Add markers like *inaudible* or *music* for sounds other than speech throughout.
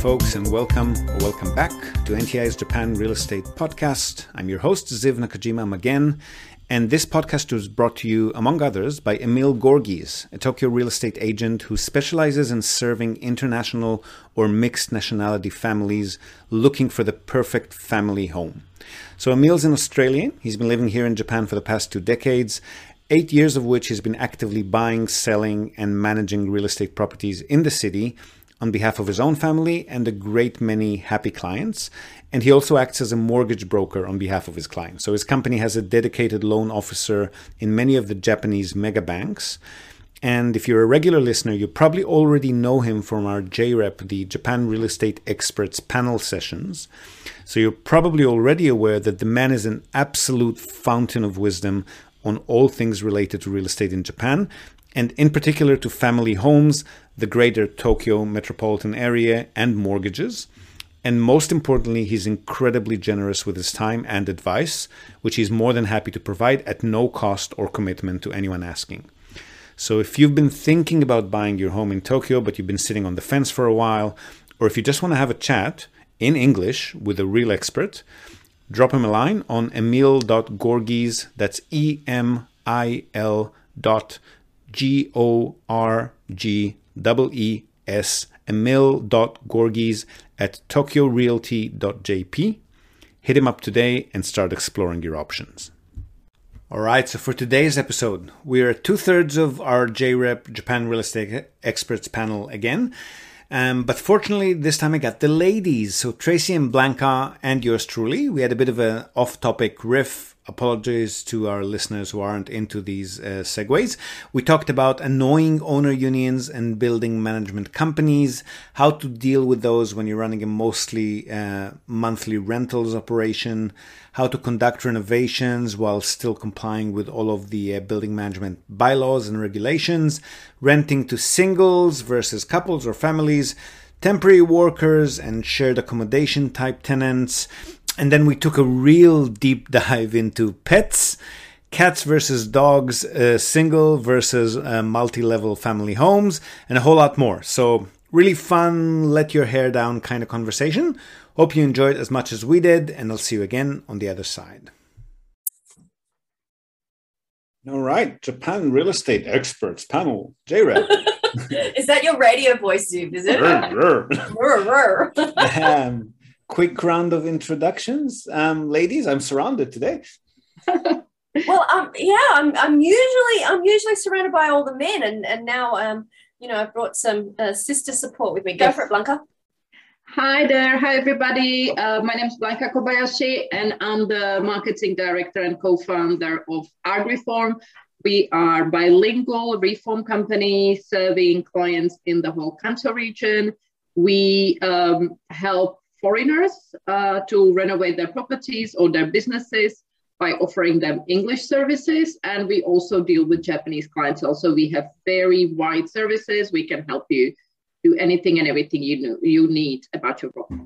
folks, and welcome or welcome back to NTI's Japan Real Estate Podcast. I'm your host, Ziv Nakajima again, and this podcast was brought to you, among others, by Emil Gorgees, a Tokyo real estate agent who specializes in serving international or mixed nationality families looking for the perfect family home. So, Emil's an Australian. He's been living here in Japan for the past two decades, eight years of which he's been actively buying, selling, and managing real estate properties in the city on behalf of his own family and a great many happy clients. And he also acts as a mortgage broker on behalf of his clients. So his company has a dedicated loan officer in many of the Japanese mega banks. And if you're a regular listener, you probably already know him from our JREP, the Japan Real Estate Experts panel sessions. So you're probably already aware that the man is an absolute fountain of wisdom on all things related to real estate in Japan, and in particular to family homes, the greater Tokyo metropolitan area, and mortgages. And most importantly, he's incredibly generous with his time and advice, which he's more than happy to provide at no cost or commitment to anyone asking. So if you've been thinking about buying your home in Tokyo, but you've been sitting on the fence for a while, or if you just want to have a chat in English with a real expert, drop him a line on emil.gorgees, that's E M I L dot G O R G E E S, emil.gorgees at tokyorealty.jp. Hit him up today and start exploring your options. All right, so for today's episode, we are two thirds of our JREP Japan Real Estate Experts panel again. Um, but fortunately, this time I got the ladies. So Tracey and Blanka and yours truly. We had a bit of an off topic riff apologies to our listeners who aren't into these uh, segues. We talked about annoying owner unions and building management companies, how to deal with those when you're running a mostly uh, monthly rentals operation, how to conduct renovations while still complying with all of the uh, building management bylaws and regulations, renting to singles versus couples or families temporary workers and shared accommodation type tenants, and then we took a real deep dive into pets, cats versus dogs, uh, single versus uh, multi level family homes, and a whole lot more. So, really fun, let your hair down kind of conversation. Hope you enjoyed as much as we did, and I'll see you again on the other side. All right, Japan real estate experts panel, JREP. *laughs* is that your radio voice, Zoom? Is it? um, *laughs* quick round of introductions. Um, ladies, I'm surrounded today. *laughs* well, um, yeah, I'm, I'm usually I'm usually surrounded by all the men, and and now um, you know, I've brought some uh, sister support with me. Go yes. for it, Blanka. Hi there. Hi, everybody. Uh, my name is Blanka Kobayashi, and I'm the marketing director and co founder of AgReform. We are bilingual reform company serving clients in the whole Kanto region. We um, help foreigners uh, to renovate their properties or their businesses by offering them English services. And we also deal with Japanese clients. Also, we have very wide services. We can help you do anything and everything you know you need about your property.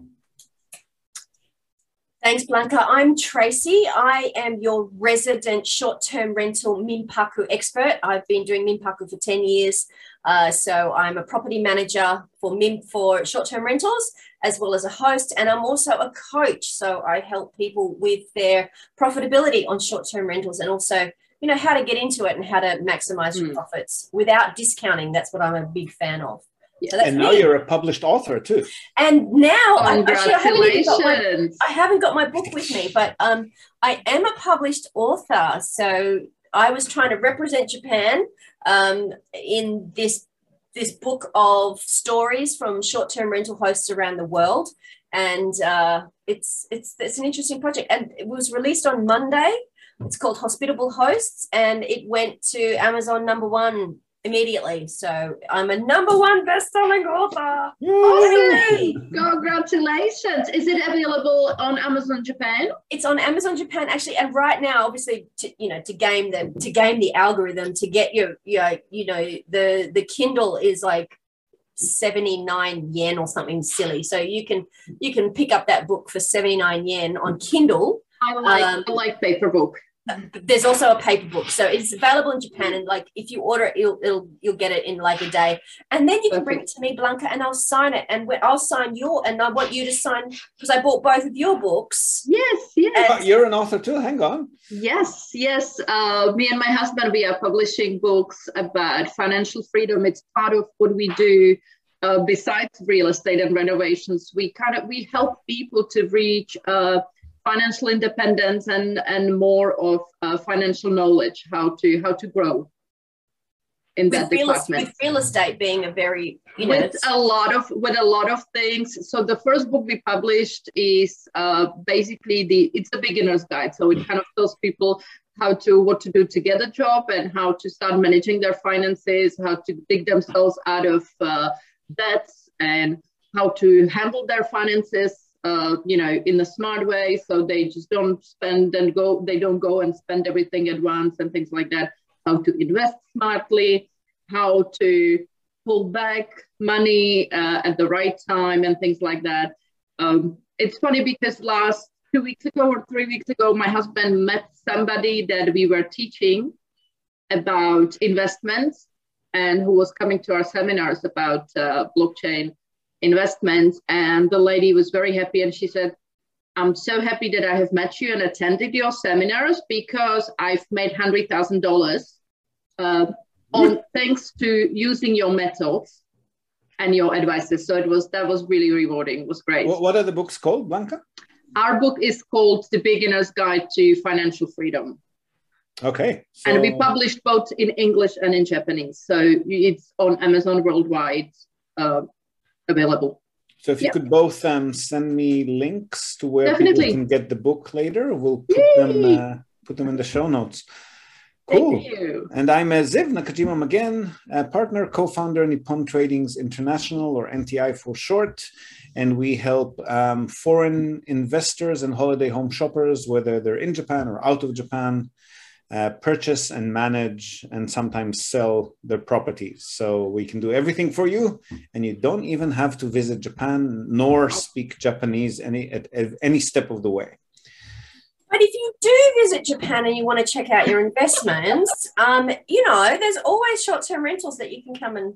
Thanks, Blanka. I'm Tracey. I am your resident short term rental Minpaku expert. I've been doing Minpaku for 10 years. Uh, so I'm a property manager for Min for short term rentals as well as a host. And I'm also a coach. So I help people with their profitability on short term rentals and also, you know, how to get into it and how to maximize mm. your hmm. profits without discounting. That's what I'm a big fan of. So and now me. you're a published author too. And now, actually, I haven't, my, I haven't got my book with me, but um, I am a published author. So I was trying to represent Japan um, in this this book of stories from short-term rental hosts around the world, and uh, it's it's it's an interesting project. And it was released on Monday. It's called Hospitable Hosts, and it went to Amazon number one immediately. So I'm a number one best-selling author. Awesome. Congratulations. Is it available on Amazon Japan? It's on Amazon Japan actually. And right now, obviously, to, you know, to game them, to game the algorithm, to get your, your you know, the the Kindle is like 79 yen or something silly. So you can you can pick up that book for 79 yen on Kindle. I like um, I like paper book. There's also a paper book, so it's available in Japan. And like, if you order it, you'll, it'll you'll get it in like a day, and then you can bring it to me, Blanka, and I'll sign it, and I'll sign your, and I want you to sign because I bought both of your books. Yes, yes. But you're an author too. Hang on. Yes, yes. Uh, me and my husband, we are publishing books about financial freedom. It's part of what we do. Uh, besides real estate and renovations, we kind of we help people to reach. Uh, financial independence and and more of uh, financial knowledge how to how to grow in that with department. Real, with real estate being a very you know with a lot of with a lot of things. So the first book we published is uh, basically the it's a beginner's guide. So it kind of tells people how to what to do to get a job and how to start managing their finances, how to dig themselves out of uh, debts and how to handle their finances uh, you know, in a smart way. So they just don't spend and go, they don't go and spend everything at once and things like that. How to invest smartly, how to pull back money uh, at the right time and things like that. Um, it's funny because last two weeks ago or three weeks ago, my husband met somebody that we were teaching about investments and who was coming to our seminars about uh, blockchain investments. And the lady was very happy and she said, I'm so happy that I have met you and attended your seminars because I've made $100,000 uh, on *laughs* thanks to using your methods and your advices. So it was that was really rewarding. It was great. What are the books called, Blanka? Our book is called The Beginner's Guide to Financial Freedom. Okay. So... And we published both in English and in Japanese. So it's on Amazon worldwide. Uh, available. So if you could both um, send me links to where Definitely. people can get the book later, we'll put Yay! them uh, put them in the show notes. Cool. And I'm uh, Ziv Nakajima again, partner, co-founder in Nippon Tradings International, or NTI for short. And we help um, foreign investors and holiday home shoppers, whether they're in Japan or out of Japan, uh, purchase and manage and sometimes sell their properties. So we can do everything for you, and you don't even have to visit Japan nor speak Japanese any at, at any step of the way. But if you do visit Japan and you want to check out your investments, um, you know, there's always short-term rentals that you can come and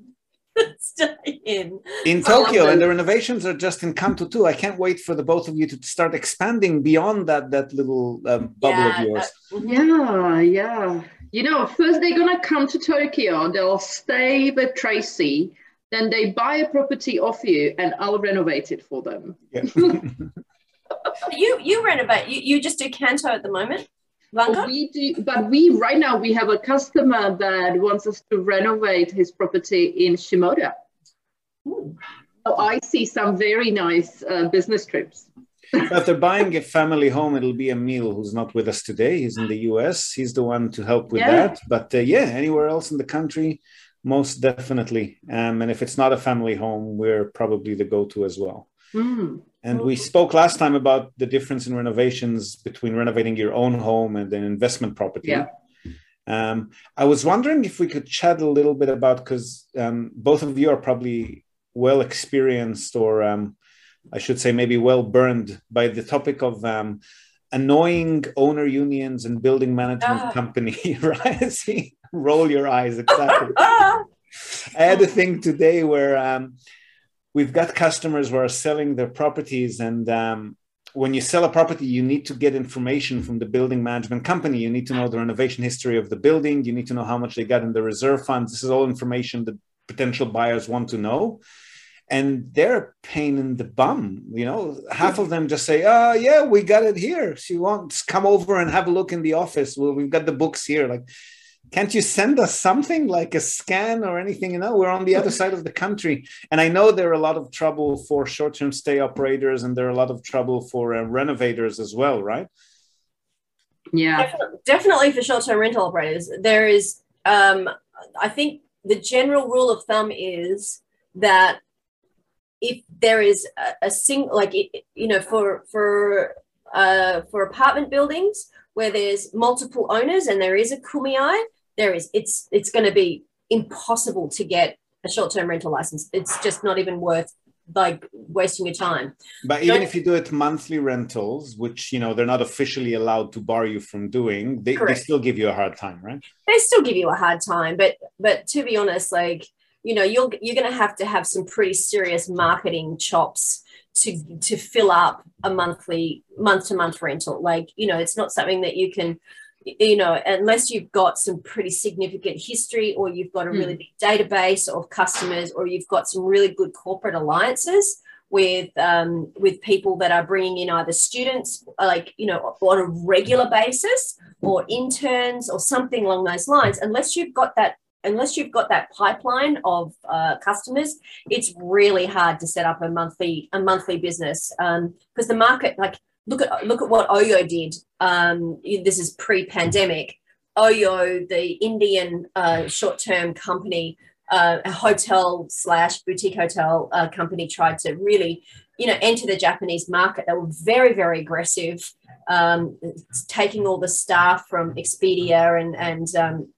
*laughs* in. In Tokyo, and the renovations are just in Kanto too. I can't wait for the both of you to start expanding beyond that that little um, bubble yeah, of yours. Uh, yeah, yeah. You know, first they're gonna come to Tokyo. They'll stay with Tracey. Then they buy a property off you, and I'll renovate it for them. Yeah. *laughs* *laughs* you you renovate. You you just do Kanto at the moment. Blanka? We do, but we right now we have a customer that wants us to renovate his property in Shimoda. Ooh. So I see some very nice uh, business trips. if they're buying a family home, it'll be Emil who's not with us today. He's in the US. He's the one to help with yeah. that. But uh, yeah, anywhere else in the country, most definitely. Um, and if it's not a family home, we're probably the go-to as well. Mm. And we spoke last time about the difference in renovations between renovating your own home and an investment property. Yeah. Um, I was wondering if we could chat a little bit about because um, both of you are probably well experienced, or um, I should say, maybe well burned by the topic of um, annoying owner unions and building management ah. company. *laughs* right? *laughs* See, roll your eyes exactly. *laughs* I had a thing today where um, we've got customers who are selling their properties and um, when you sell a property you need to get information from the building management company. You need to know the renovation history of the building. You need to know how much they got in the reserve funds this is all information that potential buyers want to know. And they're a pain in the bum you know? Half of them just say oh yeah we got it here. She wants come over and have a look in the office. Well we've got the books here. Like can't you send us something like a scan or anything? You know we're on the other *laughs* side of the country. And i know there are a lot of trouble for short-term stay operators and there are a lot of trouble for uh, renovators as well right? Yeah. Definitely, definitely for short-term rental operators. There is um, i think the general rule of thumb is that if there is a, a single like you know for for uh, for apartment buildings where there's multiple owners and there is a kumiai there is it's it's going to be impossible to get a short-term rental license it's just not even worth like wasting your time. But even if you do it monthly rentals, which you know they're not officially allowed to bar you from doing, they, they still give you a hard time, right? They still give you a hard time, but but to be honest, like you know, you're you're going to have to have some pretty serious marketing chops to to fill up a monthly month to month rental. Like you know, it's not something that you can you know, unless you've got some pretty significant history or you've got a really mm. big database of customers or you've got some really good corporate alliances with um, with people that are bringing in either students like you know on a regular basis or interns or something along those lines unless you've got that unless you've got that pipeline of uh, customers it's really hard to set up a monthly a monthly business because um, the market like look at look at what Oyo did. Um, this is pre-pandemic. Oyo, the Indian uh, short-term company, uh, a hotel slash boutique hotel uh, company, tried to really, you know, enter the Japanese market. They were very, very aggressive, um, taking all the staff from Expedia and and um,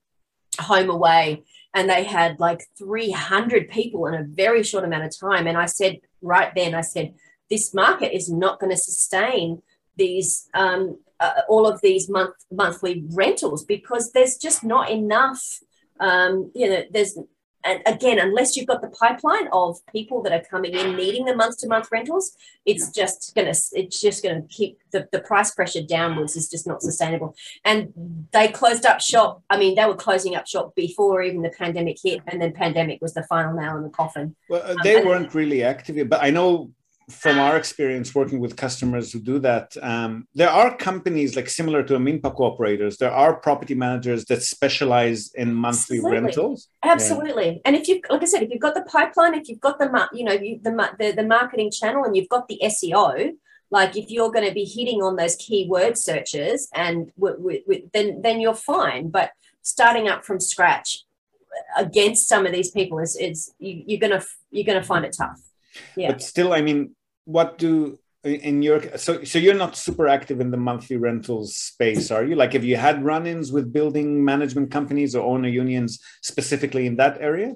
HomeAway, and they had like 300 people in a very short amount of time. And I said right then, I said this market is not going to sustain these um, uh, all of these month monthly rentals because there's just not enough. Um, you know, there's and again, unless you've got the pipeline of people that are coming in needing the month to month rentals, it's just gonna it's just gonna keep the, the price pressure downwards is just not sustainable. And they closed up shop. I mean, they were closing up shop before even the pandemic hit, and then pandemic was the final nail in the coffin. Well, uh, they um, weren't really active, but I know from our experience working with customers who do that, um, there are companies like similar to Minpaku operators. There are property managers that specialize in monthly Absolutely. rentals. Absolutely, yeah. and if you, like I said, if you've got the pipeline, if you've got the, you know, you, the, the the marketing channel, and you've got the SEO, like if you're going to be hitting on those keyword searches, and w- w- w- then then you're fine. But starting up from scratch against some of these people is is you, you're gonna you're gonna find it tough. Yeah. But still, I mean, what do in your so so you're not super active in the monthly rentals space are you? Like have you had run-ins with building management companies or owner unions specifically in that area?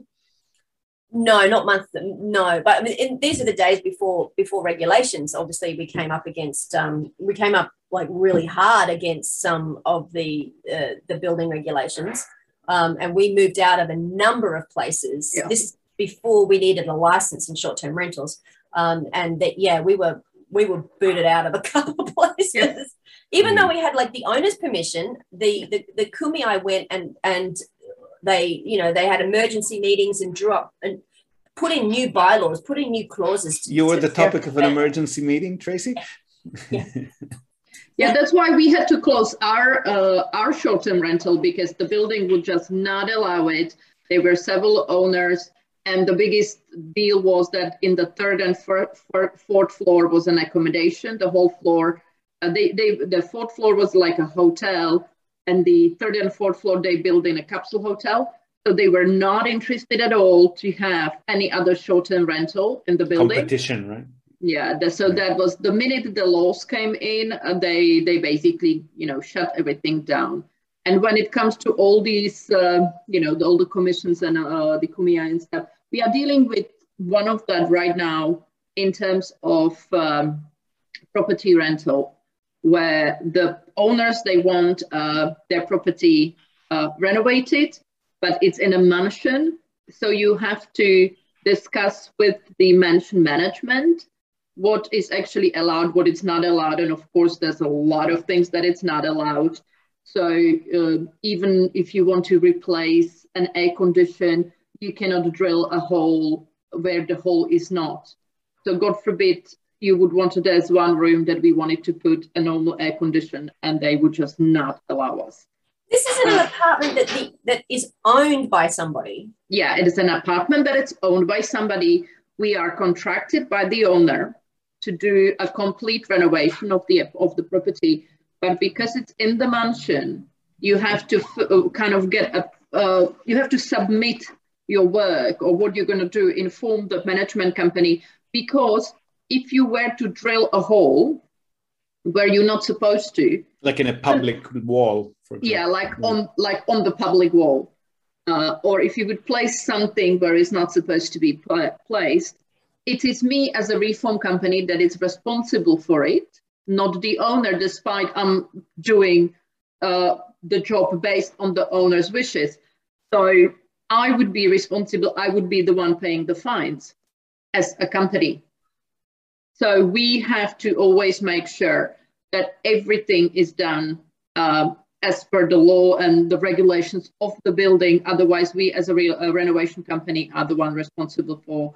No not month no. But I mean, in, these are the days before before regulations. Obviously we came up against um, we came up like really hard against some of the uh, the building regulations. Um, and we moved out of a number of places. Yeah. this before we needed a license in short-term rentals um, and that yeah we were we were booted out of a *laughs* couple of places yeah. even though we had like the owner's permission the the, the Kumiai went and and they you know they had emergency meetings and drew up and put in new bylaws put in new clauses to, you were the topic of an emergency meeting tracey yeah. *laughs* yeah that's why we had to close our uh, our short-term rental because the building would just not allow it there were several owners and the biggest deal was that in the third and fourth floor was an accommodation. The whole floor, uh, they, they, the fourth floor was like a hotel, and the third and fourth floor they built in a capsule hotel. So they were not interested at all to have any other short-term rental in the building. Competition, right? Yeah. The, so that was the minute the laws came in, uh, they they basically you know shut everything down. And when it comes to all these, uh, you know, the, all the commissions and uh, the Kumiai and stuff, we are dealing with one of that right now in terms of um, property rental, where the owners they want uh, their property uh, renovated, but it's in a mansion, so you have to discuss with the mansion management what is actually allowed, what is not allowed, and of course, there's a lot of things that it's not allowed. So uh, even if you want to replace an air condition, you cannot drill a hole where the hole is not. So God forbid you would want to, there's one room that we wanted to put a normal air condition and they would just not allow us. This is an apartment that, the, that is owned by somebody. Yeah, it is an apartment that it's owned by somebody. We are contracted by the owner to do a complete renovation of the of the property, but because it's in the mansion, you have to f- kind of get a uh, you have to submit your work or what you're going to do, inform the management company. Because if you were to drill a hole where you're not supposed to, like in a public then, wall, for example. yeah, like yeah. on like on the public wall, uh, or if you would place something where it's not supposed to be pl- placed, it is me as a reform company that is responsible for it, not the owner, despite I'm doing uh, the job based on the owner's wishes. So I would be responsible, I would be the one paying the fines as a company. So we have to always make sure that everything is done uh, as per the law and the regulations of the building. Otherwise, we as a, re- a renovation company are the one responsible for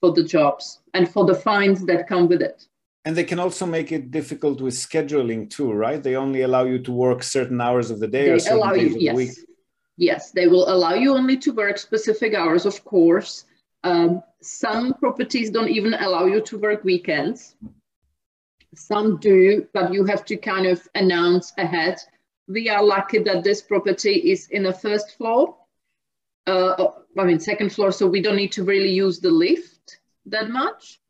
for the jobs and for the fines that come with it. And they can also make it difficult with scheduling too, right? They only allow you to work certain hours of the day they or certain allow days you, of yes. the week. Yes, they will allow you only to work specific hours, of course. Um, some properties don't even allow you to work weekends. Some do, but you have to kind of announce ahead. We are lucky that this property is in the first floor, uh, I mean, second floor, so we don't need to really use the lift that much.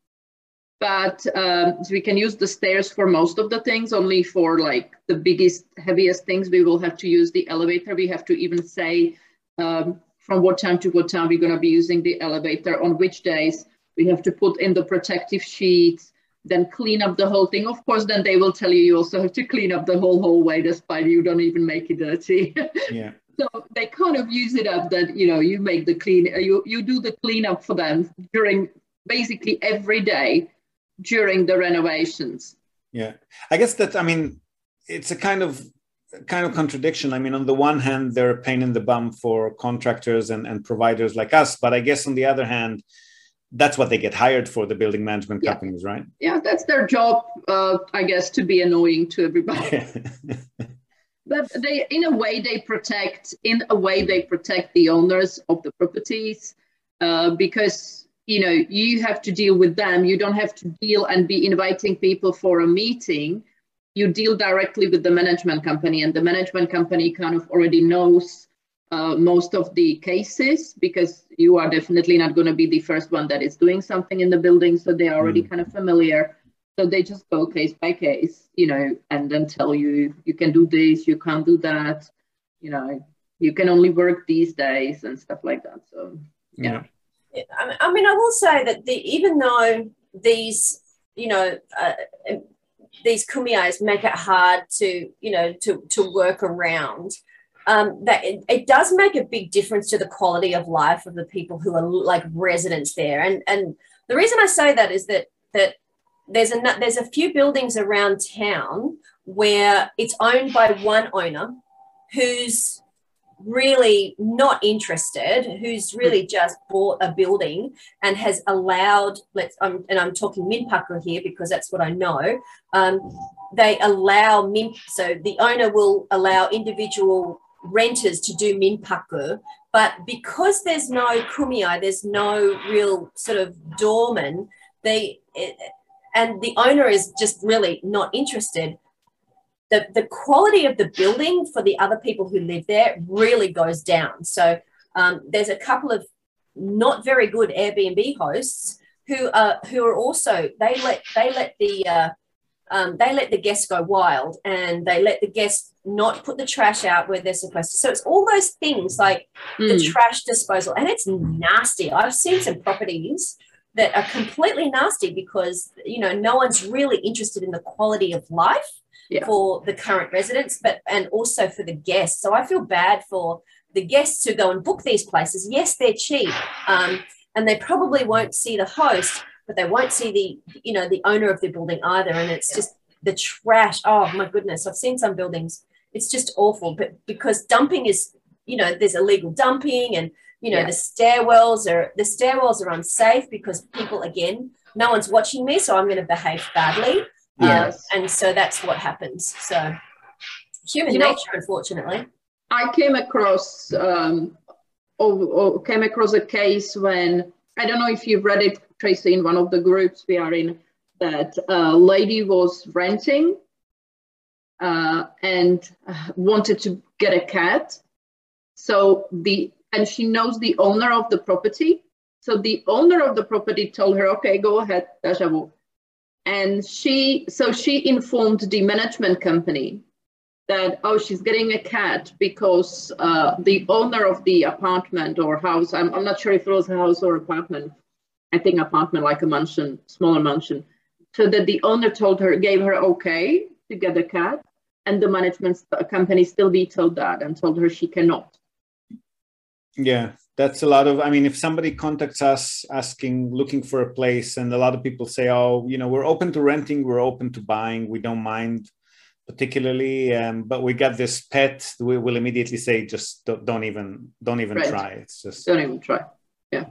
But um, we can use the stairs for most of the things, only for like the biggest, heaviest things, we will have to use the elevator. We have to even say um, from what time to what time we're going to be using the elevator, on which days. We have to put in the protective sheets, then clean up the whole thing. Of course, then they will tell you you also have to clean up the whole hallway, despite you don't even make it dirty. *laughs* Yeah. so they kind of use it up that you know you make the clean, you you do the cleanup for them during basically every day during the renovations. Yeah. I guess that I mean it's a kind of kind of contradiction. I mean, on the one hand, they're a pain in the bum for contractors and, and providers like us, but I guess on the other hand, that's what they get hired for the building management Yeah. companies, right? Yeah, that's their job, uh, I guess, to be annoying to everybody. *laughs* but they, in a way, they protect. In a way, they protect the owners of the properties uh, because you know you have to deal with them. You don't have to deal and be inviting people for a meeting. You deal directly with the management company, and the management company kind of already knows uh, most of the cases because you are definitely not going to be the first one that is doing something in the building. So they are already kind of familiar. So they just go case by case, you know, and then tell you you can do this, you can't do that, you know, you can only work these days and stuff like that. So yeah. Yeah, I mean- I will say that the, even though these, you know, uh, these kumiais make it hard to, you know, to, to work around, um, that it, it does make a big difference to the quality of life of the people who are like residents there. And and the reason I say that is that that there's a there's a few buildings around town where it's owned by one owner who's really not interested who's really just bought a building and has allowed let's um, and i'm talking minpaku here because that's what i know um, they allow min so the owner will allow individual renters to do minpaku but because there's no kumiai there's no real sort of doorman they it, and the owner is just really not interested the, the quality of the building for the other people who live there really goes down. So um, there's a couple of not very good Airbnb hosts who are who are also they let they let the uh, um, they let the guests go wild and they let the guests not put the trash out where they're supposed to. So it's all those things like the Mm. trash disposal, and it's nasty. I've seen some properties that are completely nasty because you know no one's really interested in the quality of life Yeah. for the current residents, but and also for the guests. So I feel bad for the guests who go and book these places. Yes, they're cheap, um, and they probably won't see the host, but they won't see the you know the owner of the building either. And it's just the trash. Oh my goodness, I've seen some buildings. It's just awful, but because dumping is you know there's illegal dumping and you know Yeah. the stairwells are the stairwells are unsafe because people again no one's watching me so i'm going to behave badly Um, Yes. and so that's what happens so human You know- nature unfortunately I came across um, or, or came across a case when I don't know if you've read it, Tracey, in one of the groups we are in, that a lady was renting uh, and uh, wanted to get a cat. So the and she knows the owner of the property. So the owner of the property told her, "Okay, go ahead, deja vu." And she so she informed the management company that oh she's getting a cat because uh, the owner of the apartment or house I'm, I'm not sure if it was a house or apartment I think apartment like a mansion, smaller mansion, so that the owner told her, gave her okay to get a cat, and the management company still vetoed that and told her she cannot. Yeah, that's a lot of. I mean, if somebody contacts us asking, looking for a place, and a lot of people say, "Oh, you know, we're open to renting, we're open to buying, we don't mind." particularly um, but we got this pet we will immediately say just don't, don't even don't even right. try it's just don't even try yeah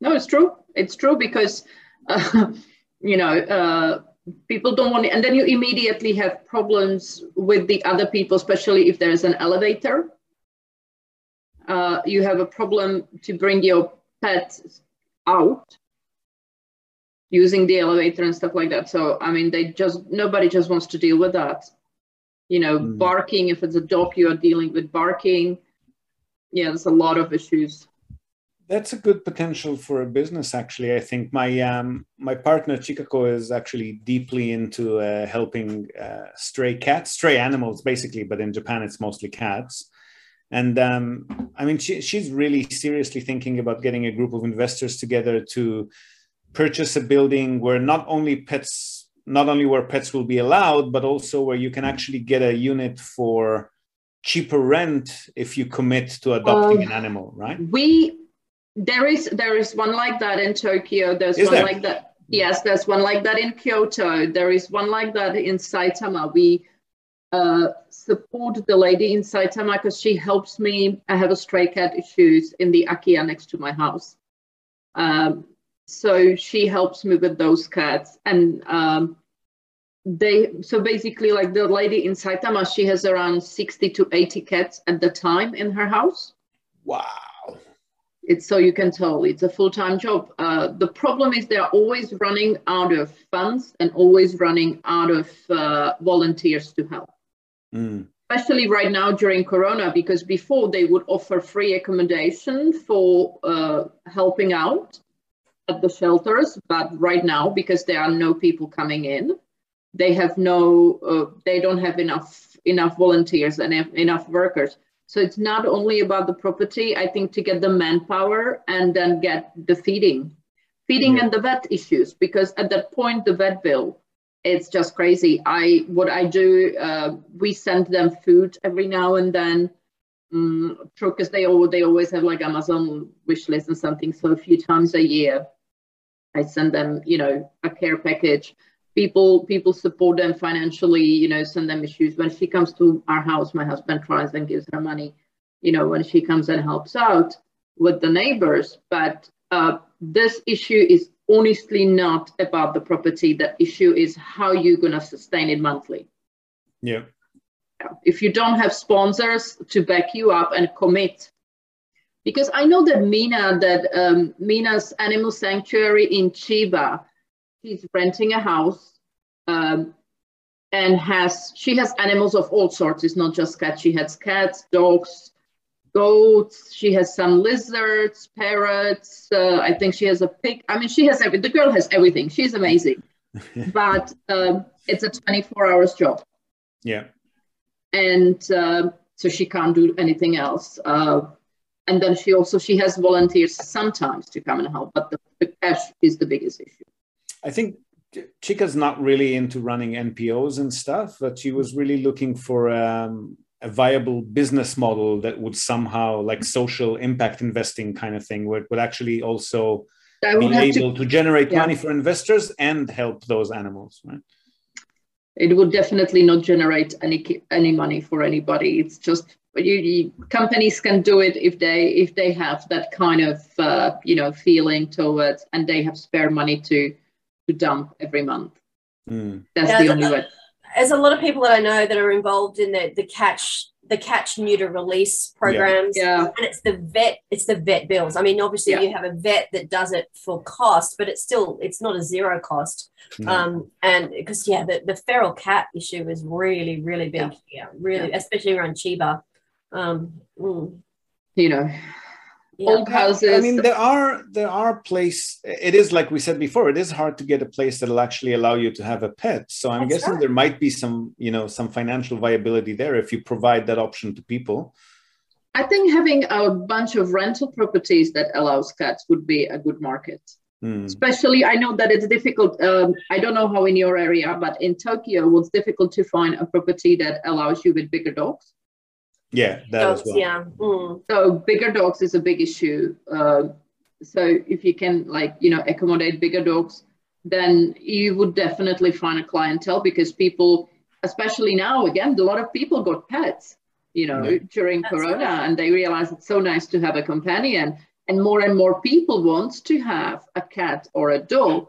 no it's true it's true because uh, *laughs* you know uh, people don't want it and then you immediately have problems with the other people especially if there's an elevator uh, you have a problem to bring your pet out using the elevator and stuff like that. So I mean, they just nobody just wants to deal with that. You know, mm. barking. If it's a dog, you are dealing with barking. Yeah, there's a lot of issues. That's a good potential for a business. Actually, I think my um, my partner Chikako is actually deeply into uh, helping uh, stray cats, stray animals, basically. But in Japan, it's mostly cats. And um, I mean, she, she's really seriously thinking about getting a group of investors together to purchase a building where not only pets not only where pets will be allowed but also where you can actually get a unit for cheaper rent if you commit to adopting um, an animal right? we there is there is one like that in tokyo. There's is one there? like that yes there's one like that in kyoto. There is one like that in saitama. We uh, support the lady in saitama because she helps me. I have a stray cat issues in the akiya next to my house. Um, so she helps me with those cats. And um, they so basically like the lady in saitama she has around 60 to 80 cats at the time in her house. Wow. It's so you can tell it's a full-time job. Uh, the problem is they're always running out of funds and always running out of uh, volunteers to help mm. especially right now during corona because before they would offer free accommodation for uh, helping out at the shelters, but right now, because there are no people coming in, they have no, uh, they don't have enough enough volunteers and enough workers. So it's not only about the property. I think to get the manpower and then get the feeding, feeding yeah. and the vet issues, because at that point the vet bill, it's just crazy. I what I do, uh, we send them food every now and then. Um, because they all they always have like Amazon wish list and something. So a few times a year, I send them, you know, a care package. People people support them financially, you know, send them issues. When she comes to our house, my husband tries and gives her money, you know, when she comes and helps out with the neighbors. But uh, this issue is honestly not about the property. The issue is how you're going to sustain it monthly. Yeah. If you don't have sponsors to back you up and commit because I know that Mina, that um, Mina's animal sanctuary in Chiba, she's renting a house um, and has she has animals of all sorts. It's not just cats. She has cats, dogs, goats. She has some lizards, parrots. Uh, I think she has a pig. I mean, she has every. The girl has everything. She's amazing, *laughs* but um, it's a 24 hours job. Yeah, and uh, so she can't do anything else. Uh, and then she also she has volunteers sometimes to come and help but the, the cash is the biggest issue i think chica's not really into running npos and stuff but she was really looking for um, a viable business model that would somehow like social impact investing kind of thing where it would actually also be able to, to generate yeah. money for investors and help those animals right it would definitely not generate any any money for anybody it's just you, you, companies can do it if they if they have that kind of uh, you know feeling towards and they have spare money to to dump every month. Mm. That's yeah, the only way. There's a lot of people that I know that are involved in the the catch the catch neuter release programs yeah. yeah. and it's the vet it's the vet bills i mean obviously yeah. you have a vet that does it for cost but it's still it's not a zero cost no. um and because yeah the, the feral cat issue is really really big yeah, yeah really especially around chiba um, mm. You know, yeah. old houses. I mean, there are there are place. It is like we said before. It is hard to get a place that'll actually allow you to have a pet. So I'm That's guessing right. there might be some you know some financial viability there if you provide that option to people. I think having a bunch of rental properties that allows cats would be a good market. Mm. Especially, I know that it's difficult. Um, I don't know how in your area, but in Tokyo, it's difficult to find a property that allows you with bigger dogs. Yeah, that dogs, as well. Yeah. Mm. So bigger dogs is a big issue. Uh, so if you can, like, you know, accommodate bigger dogs, then you would definitely find a clientele because people, especially now, again, a lot of people got pets, you know, yeah. during That's Corona, right. and they realize it's so nice to have a companion and more and more people want to have a cat or a dog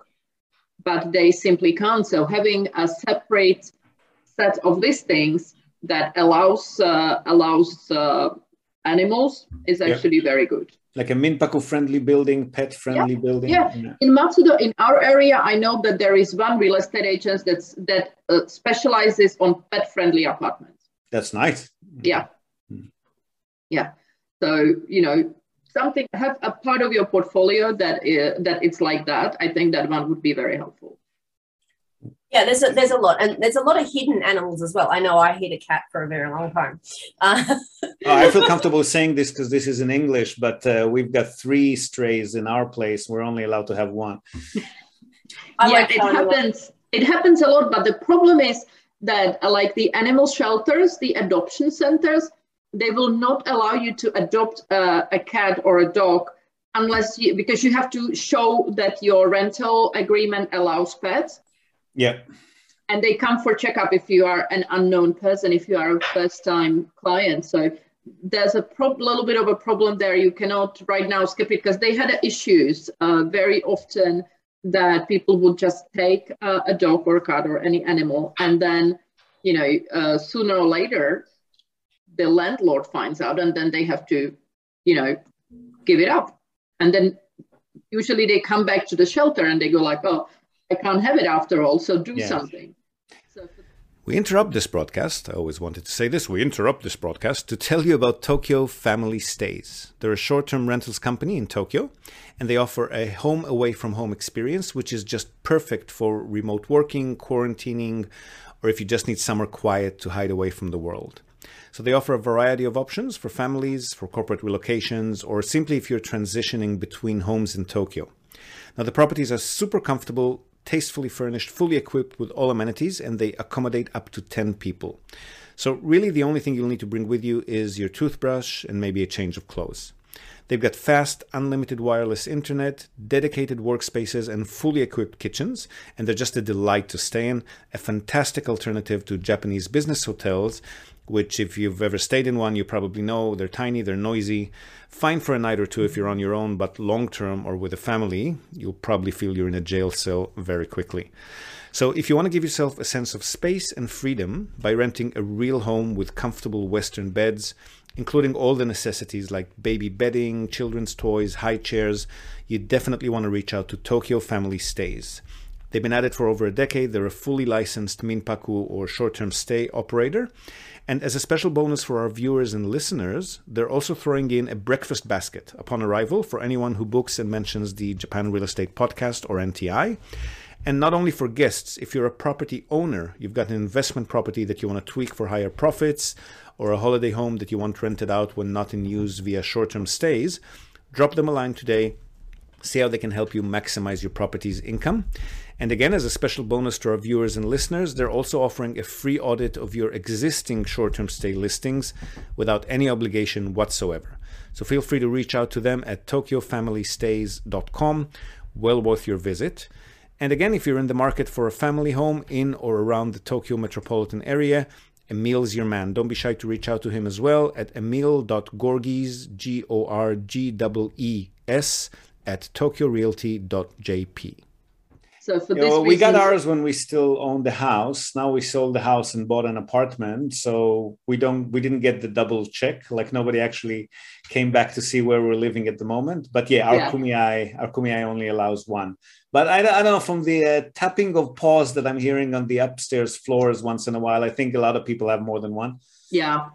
but they simply can't so having a separate set of listings that allows uh, allows uh, animals is actually yeah. very good like a minpaku friendly building pet friendly yeah. building yeah. yeah. in matsudo in our area i know that there is one real estate agent that's that uh, specializes on pet friendly apartments that's nice yeah mm. yeah so you know something have a part of your portfolio that is, that it's like that i think that one would be very helpful yeah there's a there's a lot and there's a lot of hidden animals as well. I know i hid a cat for a very long time. Uh, oh, i feel comfortable saying this because this is in english but uh, we've got three strays in our place. We're only allowed to have one. *laughs* Yeah like it happens it happens a lot but the problem is that uh, like the animal shelters the adoption centers they will not allow you to adopt a, a cat or a dog unless you because you have to show that your rental agreement allows pets yeah and they come for checkup if you are an unknown person if you are a first time client. So there's a pro- little bit of a problem there. You cannot right now skip it because they had issues uh, very often that people would just take uh, a dog or a cat or any animal. And then you know uh, sooner or later the landlord finds out and then they have to you know give it up. And then usually they come back to the shelter and they go like oh i can't have it after all so do yes. something so we interrupt this broadcast. I always wanted to say this. We interrupt this broadcast to tell you about Tokyo Family Stays. They're a short term rentals company in Tokyo, and they offer a home away from home experience, which is just perfect for remote working, quarantining, or if you just need summer quiet to hide away from the world. So they offer a variety of options for families, for corporate relocations, or simply if you're transitioning between homes in Tokyo. Now, the properties are super comfortable, tastefully furnished, fully equipped with all amenities, and they accommodate up to 10 people. So, really, the only thing you'll need to bring with you is your toothbrush and maybe a change of clothes. They've got fast, unlimited wireless internet, dedicated workspaces, and fully equipped kitchens, and they're just a delight to stay in. A fantastic alternative to Japanese business hotels which if you've ever stayed in one, you probably know they're tiny, they're noisy. Fine for a night or two if you're on your own, but long term or with a family, you'll probably feel you're in a jail cell very quickly. So, if you want to give yourself a sense of space and freedom by renting a real home with comfortable Western beds, including all the necessities like baby bedding, children's toys, high chairs, you definitely want to reach out to Tokyo Family Stays. They've been at it for over a decade. They're a fully licensed Minpaku or short term stay operator. And as a special bonus for our viewers and listeners, they're also throwing in a breakfast basket upon arrival for anyone who books and mentions the Japan Real Estate Podcast or NTI. And not only for guests, if you're a property owner, you've got an investment property that you want to tweak for higher profits, or a holiday home that you want rented out when not in use via short term stays, drop them a line today. See how they can help you maximize your property's income. And again, as a special bonus to our viewers and listeners, they're also offering a free audit of your existing short term stay listings without any obligation whatsoever. So feel free to reach out to them at tokyofamilystays.com. Well worth your visit. And again, if you're in the market for a family home in or around the Tokyo metropolitan area, Emil's your man. Don't be shy to reach out to him as well at emil.gorgees, G O R G E E S, at tokyorealty.jp. So for this, we got ours when we still owned the house. Now we sold the house and bought an apartment, so we don't we didn't get the double check. Like nobody actually came back to see where we're living at the moment. But yeah, our yeah. kumiai our kumiai only allows one. But I, I don't know from the uh, tapping of paws that I'm hearing on the upstairs floors once in a while. I think a lot of people have more than one. Yeah,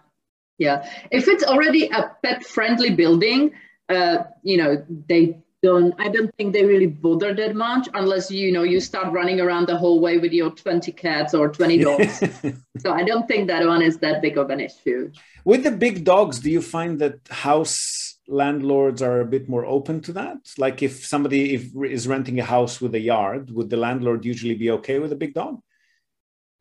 yeah. If it's already a pet friendly building, uh, you know they don't I don't think they really bother that much unless you know you start running around the hallway with your 20 cats or 20 dogs. *laughs* so I don't think that one is that big of an issue. With the big dogs, do you find that house landlords are a bit more open to that? Like if somebody if, is renting a house with a yard, would the landlord usually be okay with a big dog?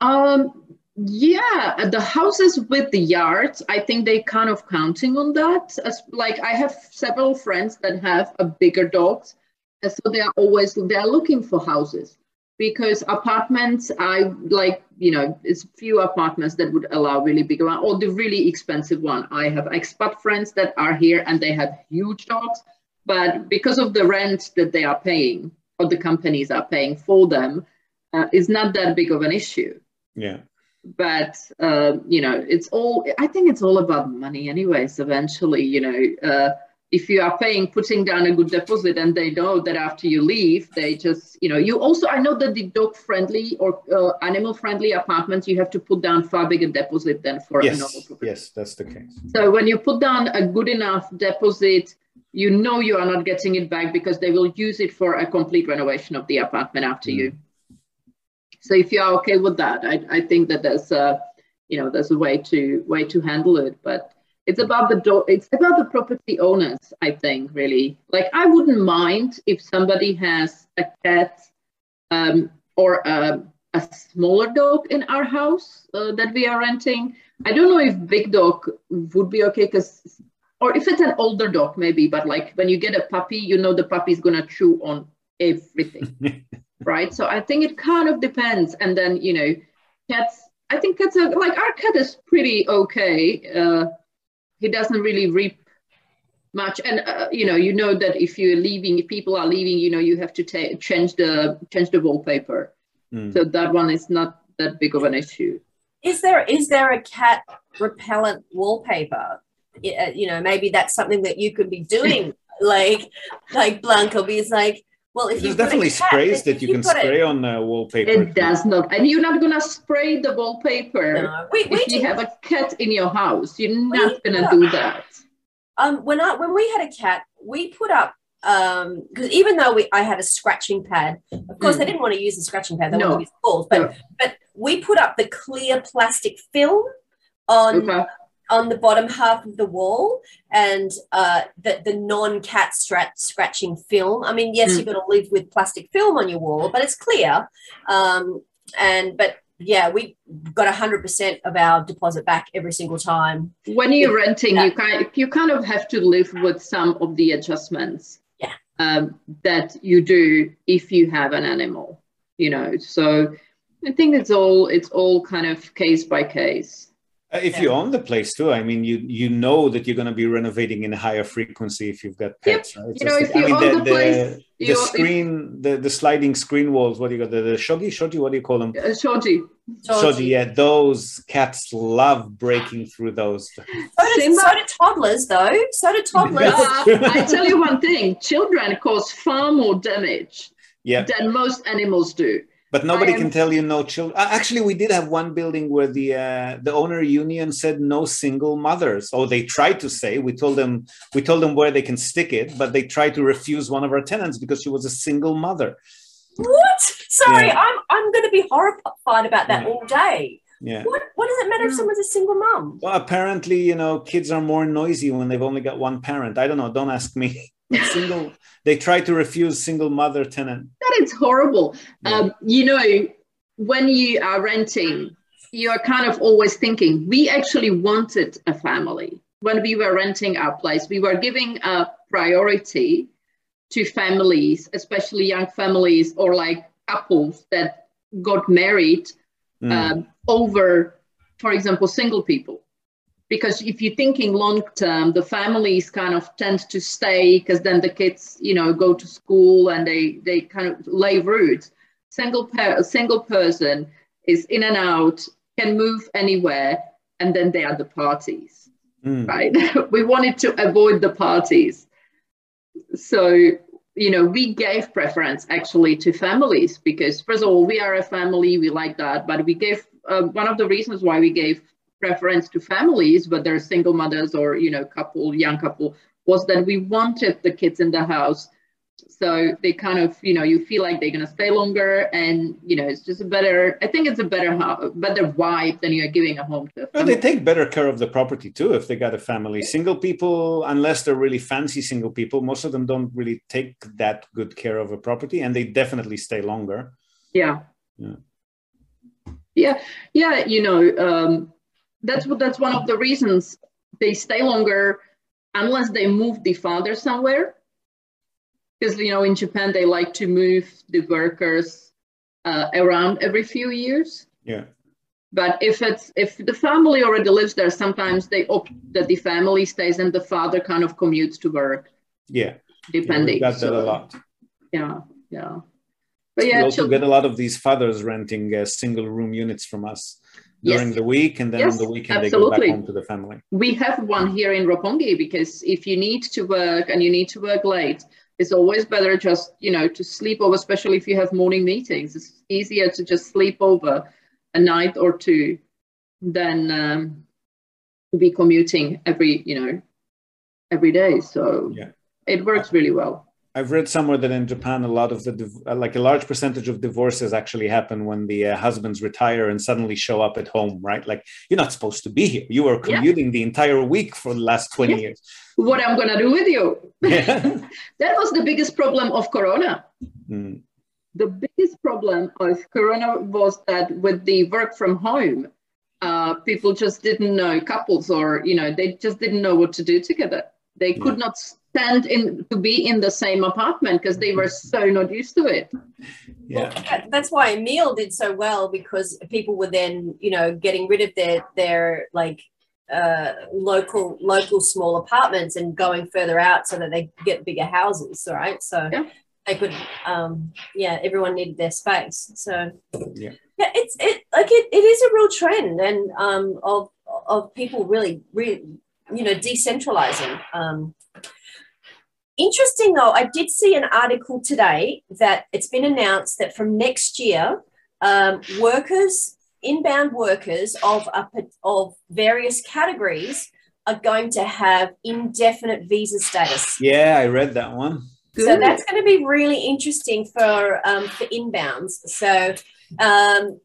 Um yeah, the houses with the yards, I think they kind of counting on that. As, like I have several friends that have a bigger dogs, and so they are always they are looking for houses because apartments, I like you know, it's few apartments that would allow really big one or the really expensive one. I have expat friends that are here and they have huge dogs, but because of the rent that they are paying or the companies are paying for them, uh, is not that big of an issue. Yeah but uh, you know it's all i think it's all about money anyways eventually you know uh, if you are paying putting down a good deposit and they know that after you leave they just you know you also i know that the dog friendly or uh, animal friendly apartments you have to put down far bigger deposit than for yes, a normal property yes that's the case so when you put down a good enough deposit you know you are not getting it back because they will use it for a complete renovation of the apartment after mm. you so if you're okay with that, I, I think that there's a, you know, there's a way to way to handle it. But it's about the do- it's about the property owners, I think, really. Like I wouldn't mind if somebody has a cat um, or a, a smaller dog in our house uh, that we are renting. I don't know if big dog would be okay because or if it's an older dog maybe but like when you get a puppy you know the puppy's gonna chew on everything *laughs* right? So I think it kind of depends. And then, you know, cats, I think cats are like our cat is pretty okay. Uh, he doesn't really reap much. And, uh, you know, you know that if you're leaving, if people are leaving, you know, you have to ta- change the change the wallpaper. Mm. So that one is not that big of an issue. Is there is there a cat repellent wallpaper? Uh, you know, maybe that's something that you could be doing, *laughs* like like Blanka, because like well, if there's definitely sprays that you, you can spray it, on the wallpaper. It does not, and you're not gonna spray the wallpaper no. we, we if you have a cat in your house. You're not gonna do that. Um, when I when we had a cat, we put up um because even though we I had a scratching pad, of course mm. they didn't want to use the scratching pad, they no. wanted to use balls, but no. but we put up the clear plastic film on okay on the bottom half of the wall and uh, the, the non-cat strat- scratching film. I mean, yes, mm. you're going to live with plastic film on your wall, but it's clear. Um, and but yeah, we got hundred percent of our deposit back every single time. When you're renting, that. you kind you kind of have to live with some of the adjustments. Yeah. Um, that you do if you have an animal, you know. So I think it's all it's all kind of case by case. Uh, if yeah. you own the place too, I mean, you you know that you're going to be renovating in a higher frequency if you've got pets, yep. right? You know, if you I mean, own the, the place, the, the screen, the, the sliding screen walls. What do you got? The, the shogi, shoji. What do you call them? Uh, shoji. shoji. Yeah, those cats love breaking through those. So do, so do toddlers, though. So do toddlers. Uh, I tell you one thing: children cause far more damage *laughs* yeah. than most animals do but nobody am... can tell you no children actually we did have one building where the uh, the owner union said no single mothers oh they tried to say we told them we told them where they can stick it but they tried to refuse one of our tenants because she was a single mother what sorry yeah. i'm i'm going to be horrified about that yeah. all day yeah. What, what does it matter if someone's a single mom? Well, apparently, you know, kids are more noisy when they've only got one parent. I don't know. Don't ask me. *laughs* single they try to refuse single mother tenant that is horrible yeah. um, you know when you are renting you're kind of always thinking we actually wanted a family when we were renting our place we were giving a priority to families especially young families or like couples that got married mm. um, over for example single people because if you're thinking long term the families kind of tend to stay because then the kids you know go to school and they they kind of lay roots. Single per single person is in and out can move anywhere and then they are the parties mm. right? *laughs* We wanted to avoid the parties. So you know we gave preference actually to families because first of all we are a family we like that but we gave uh, one of the reasons why we gave preference to families, whether single mothers or you know couple, young couple, was that we wanted the kids in the house So they kind of, you know, you feel like they're going to stay longer, and you know, it's just a better. I think it's a better, better vibe than you're giving a home to. Well, they take better care of the property too if they got a family. Single people, unless they're really fancy single people, most of them don't really take that good care of a property, and they definitely stay longer. Yeah. Yeah. Yeah, yeah. You know, um, that's what that's one of the reasons they stay longer, unless they move the father somewhere because you know in Japan they like to move the workers uh, around every few years. Yeah. But if it's if the family already lives there, sometimes they opt that the family stays and the father kind of commutes to work. Yeah. Depending. Yeah, got that a lot. Yeah, yeah. But yeah, we also get a lot of these fathers renting uh, single room units from us during yes. the week and then yes, on the weekend absolutely. they go back home to the family. We have one here in Roppongi because if you need to work and you need to work late, it's always better just you know to sleep over especially if you have morning meetings it's easier to just sleep over a night or two than um, to be commuting every you know every day so yeah it works really well I've read somewhere that in Japan, a lot of the uh, like a large percentage of divorces actually happen when the uh, husbands retire and suddenly show up at home, right? Like you're not supposed to be here. You were commuting yeah. the entire week for the last 20 yeah. years. What I'm going to do with you? Yeah. *laughs* that was the biggest problem of Corona. Mm. The biggest problem of Corona was that with the work from home, uh, people just didn't know couples or you know they just didn't know what to do together. They could not stand in to be in the same apartment because they were so not used to it. Yeah, well, that's why Emil did so well because people were then you know getting rid of their their like uh, local local small apartments and going further out so that they get bigger houses. Right, so. Yeah. They could, um, yeah. Everyone needed their space, so yeah, yeah. It's it like it, it is a real trend, and um, of of people really, really, you know, decentralizing. Um, Interesting though, I did see an article today that it's been announced that from next year, um, workers, inbound workers of a, of various categories are going to have indefinite visa status. Yeah, I read that one. Good. So that's going to be really interesting for um, for inbounds. So um,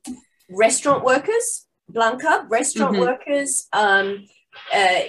restaurant workers, Blanka, restaurant mm-hmm. workers, um, uh,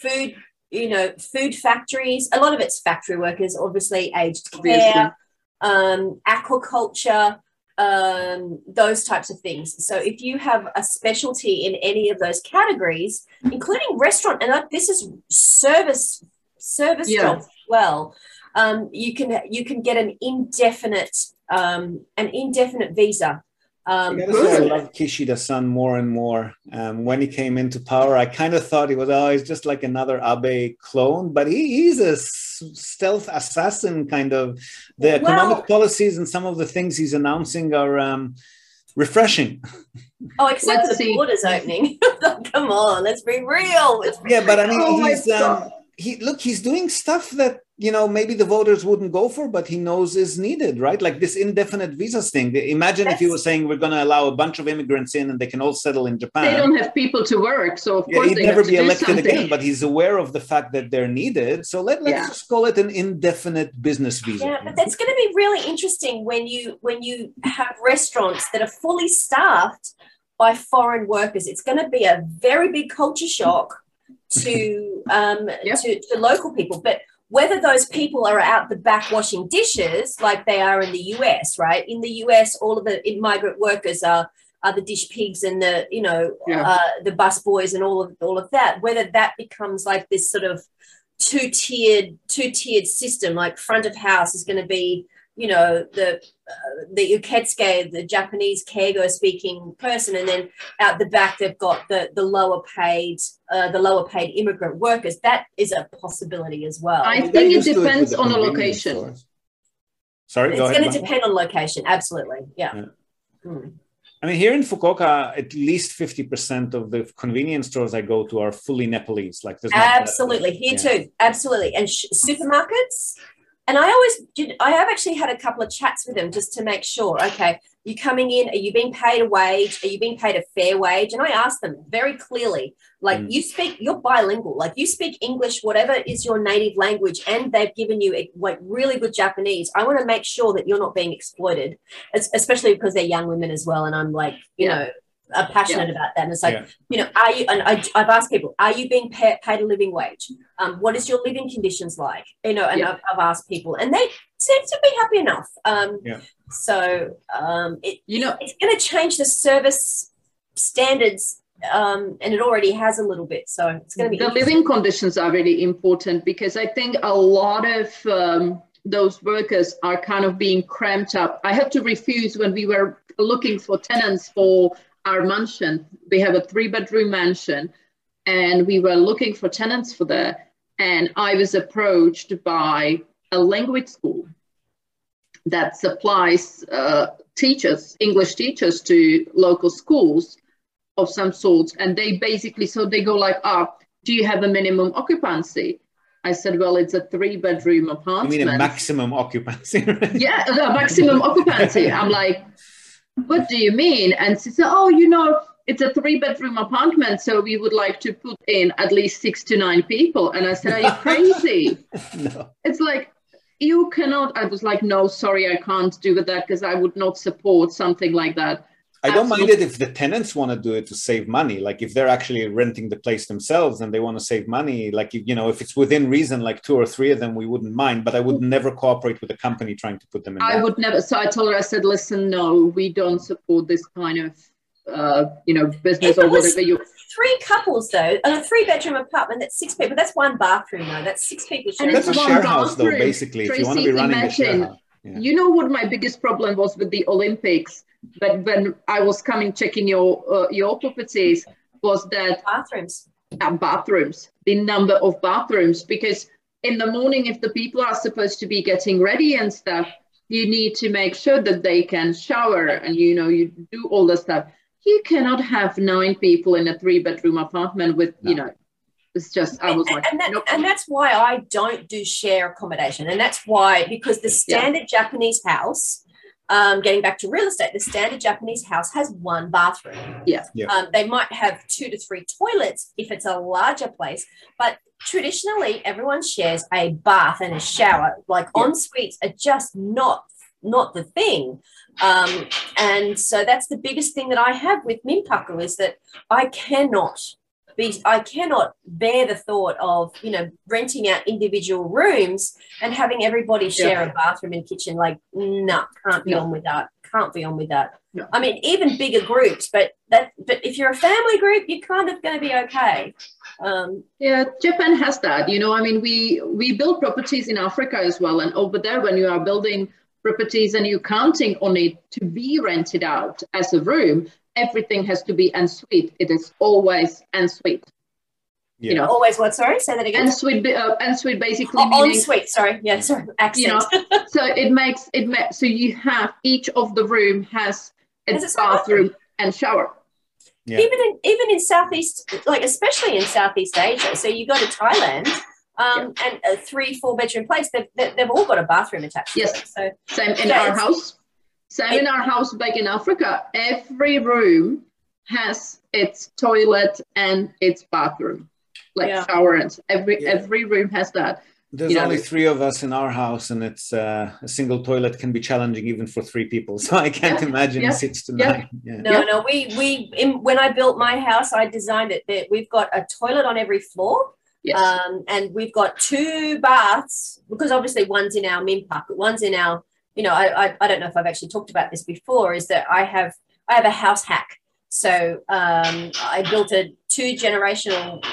food you know, food factories, a lot of it's factory workers, obviously aged care, um, aquaculture, um, those types of things. So if you have a specialty in any of those categories, including restaurant, and this is service service yeah. jobs as well, um, you can you can get an indefinite um, an indefinite visa um, I I love Kishida-san more and more. Um, when he came into power, I kind of thought he was, oh, he's just like another Abe clone, but he, he's a stealth assassin kind of. The economic policies and some of the things he's announcing are um, refreshing. Oh, except let's the see. borders opening. *laughs* Come on, let's be real. Let's be yeah, but I mean, oh he's um, he look, he's doing stuff that you know maybe the voters wouldn't go for but he knows is needed right? Like this indefinite visas thing. Imagine That's, if he was saying we're going to allow a bunch of immigrants in and they can all settle in japan. They don't have people to work so of yeah, course he'd never be elected again but he's aware of the fact that they're needed. So let, let's yeah. just call it an indefinite business visa. Yeah but that's going to be really interesting when you when you have restaurants that are fully staffed by foreign workers. It's going to be a very big culture shock to *laughs* um yep. to, to local people. But whether those people are out the back washing dishes like they are in the US, right? In the US, all of the migrant workers are are the dish pigs and the you know yeah. uh, the bus boys and all of all of that. Whether that becomes like this sort of two tiered two tiered system, like front of house is going to be you know the the uketsuke, the Japanese keigo speaking person, and then out the back they've got the the lower paid uh, the lower paid immigrant workers. That is a possibility as well. I think it depends on the location. Stores. Sorry, it's going to depend on location. Absolutely, yeah. yeah. Hmm. I mean, here in Fukuoka, at least 50% of the convenience stores I go to are fully Nepalese. Like, there's absolutely here yeah. too. Absolutely. And sh- supermarkets, and I always did, I have actually had a couple of chats with them just to make sure, okay, you coming in, are you being paid a wage? Are you being paid a fair wage? And I asked them very clearly, like mm. you speak, you're bilingual, like you speak English, whatever is your native language, and they've given you like really good Japanese. I want to make sure that you're not being exploited, especially because they're young women as well. And I'm like, you yeah. know, are passionate yeah. about that. And it's like, yeah. you know, are you, and I, have asked people, are you being pay, paid a living wage? Um, what is your living conditions like? You know, and yeah. I've, I've, asked people and they seem to be happy enough. Um. So, um, it, you know, it's going to change the service standards um, and it already has a little bit. So it's going to be the living conditions are really important because I think a lot of um, those workers are kind of being cramped up. I had to refuse when we were looking for tenants for our mansion. We have a three bedroom mansion and we were looking for tenants for that. And I was approached by a language school that supplies uh, teachers, English teachers to local schools of some sorts. And they basically, so they go like, ah, do you have a minimum occupancy? I said, well, it's a three bedroom apartment. You mean a maximum occupancy? yeah, the maximum occupancy. *laughs* I'm like, what do you mean? And she said, oh, you know, it's a three bedroom apartment, so we would like to put in at least six to nine people. And I said, are you crazy? *laughs* no. It's like, you cannot. I was like, no, sorry, I can't do that because I would not support something like that. I don't mind it if the tenants want to do it to save money. Like if they're actually renting the place themselves and they want to save money, like you know, if it's within reason, like two or three of them, we wouldn't mind. But I would never cooperate with a company trying to put them in. I would never. So I told her, I said, listen, no, we don't support this kind of, uh, you know, business or whatever you. Three couples though, a three-bedroom apartment. That's six people. That's one bathroom though. That's six people. Sharing. That's a share house though, basically. Tracey, if you want to be running imagine, a share house. Yeah. You know what my biggest problem was with the Olympics? But when I was coming checking your uh, your properties, was that bathrooms, uh, bathrooms, the number of bathrooms, because in the morning, if the people are supposed to be getting ready and stuff, you need to make sure that they can shower and you know you do all the stuff. You cannot have nine people in a three bedroom apartment with no. you know it's just I was and, like, and, that, nope. and, that's why I don't do share accommodation, and that's why because the standard yeah. Japanese house um, getting back to real estate, the standard Japanese house has one bathroom. Yeah. yeah. Um, they might have two to three toilets if it's a larger place, but traditionally everyone shares a bath and a shower. Like yeah. en suites are just not not the thing. Um, and so that's the biggest thing that I have with Minpaku is that I cannot be I cannot bear the thought of you know renting out individual rooms and having everybody share yeah. a bathroom and kitchen. Like, no, nah, can't be on with that. Can't be on with that. I mean, even bigger groups, but that but if you're a family group, you're kind of going to be okay. Um, yeah, Japan has that. You know, I mean, we we build properties in Africa as well, and over there, when you are building properties and you're counting on it to be rented out as a room, everything has to be en suite. It is always en suite. Yeah. You know, always what? Sorry, say that again. En suite, uh, en basically. Oh, meaning, en suite. Sorry, yeah, sorry. Accent. You know, so it makes it ma- so you have each of the room has a bathroom and shower. Yeah. Even in even in Southeast, like especially in Southeast Asia. So you go to Thailand, um, yeah. and a three, four bedroom place, they've, they've all got a bathroom attached. Yes. So same in our house. So in our house back in Africa, every room has its toilet and its bathroom, like yeah. shower and every yeah. every room has that. There's you only know, three of us in our house, and it's uh, a single toilet can be challenging even for three people. *laughs* So I can't yeah, imagine yeah, six to yeah. nine. Yeah. No, no, we we in, when I built my house, I designed it that we've got a toilet on every floor. Yes. Um, and we've got two baths because obviously one's in our minpaku, one's in our you know, I, I, I don't know if I've actually talked about this before, is that I have I have a house hack. So um, I built a two generational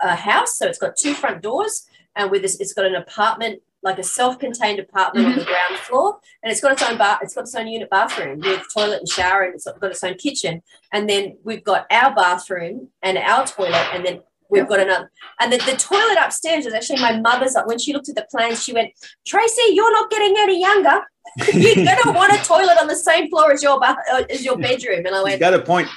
uh, house. So it's got two front doors, and with this, it's got an apartment, like a self-contained apartment on the mm-hmm. ground floor, and it's got its own bar. It's got its own unit bathroom with toilet and shower, and it's got its own kitchen. And then we've got our bathroom and our toilet, and then we've got another. And the, the toilet upstairs is actually my mother's. When she looked at the plans, she went, Tracey, you're not getting any younger. You're gonna want a toilet on the same floor as your uh, as your bedroom. And I went, got a point.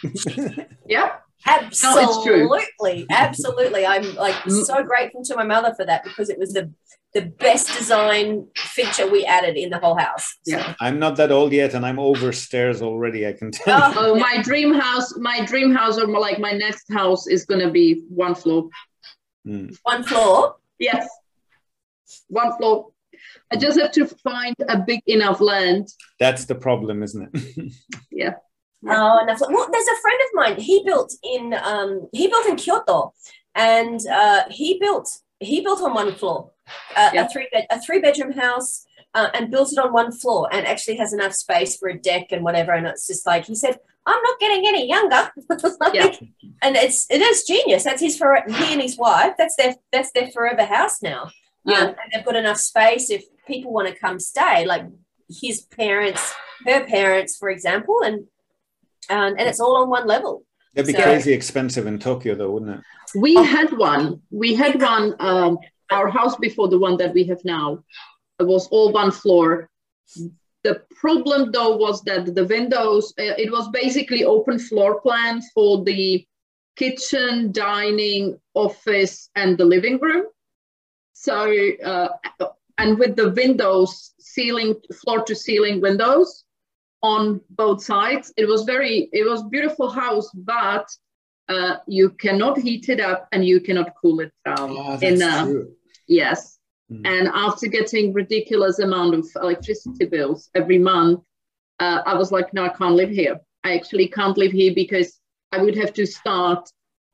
yeah. Absolutely, no, absolutely. I'm like mm. so grateful to my mother for that because it was the the best design feature we added in the whole house. So. Yeah, I'm not that old yet, and I'm over stairs already. I can tell. Oh, oh my dream house, my dream house, or like my next house is going to be one floor. Mm. One floor. Yes, one floor. I just have to find a big enough land. That's the problem, isn't it? *laughs* yeah. Oh, enough. Well, there's a friend of mine. He built in um, he built in Kyoto, and uh, he built he built on one floor uh, yeah. a three bed a three bedroom house uh, and built it on one floor and actually has enough space for a deck and whatever. And it's just like he said, I'm not getting any younger. *laughs* like, yeah. And it's it is genius. That's his for he and his wife. That's their that's their forever house now. Yeah. Um, and they've got enough space if people want to come stay, like his parents, her parents, for example, and um, and it's all on one level. It'd be so, crazy expensive in Tokyo, though, wouldn't it? We had one. We had one. Um, our house before the one that we have now it was all one floor the problem though was that the windows uh, it was basically open floor plan for the kitchen dining office and the living room so uh, and with the windows ceiling floor to ceiling windows on both sides it was very it was beautiful house but uh, you cannot heat it up and you cannot cool it down. Oh, in, uh, yes. Mm. And after getting ridiculous amount of electricity bills every month, uh, I was like, no, I can't live here. I actually can't live here because I would have to start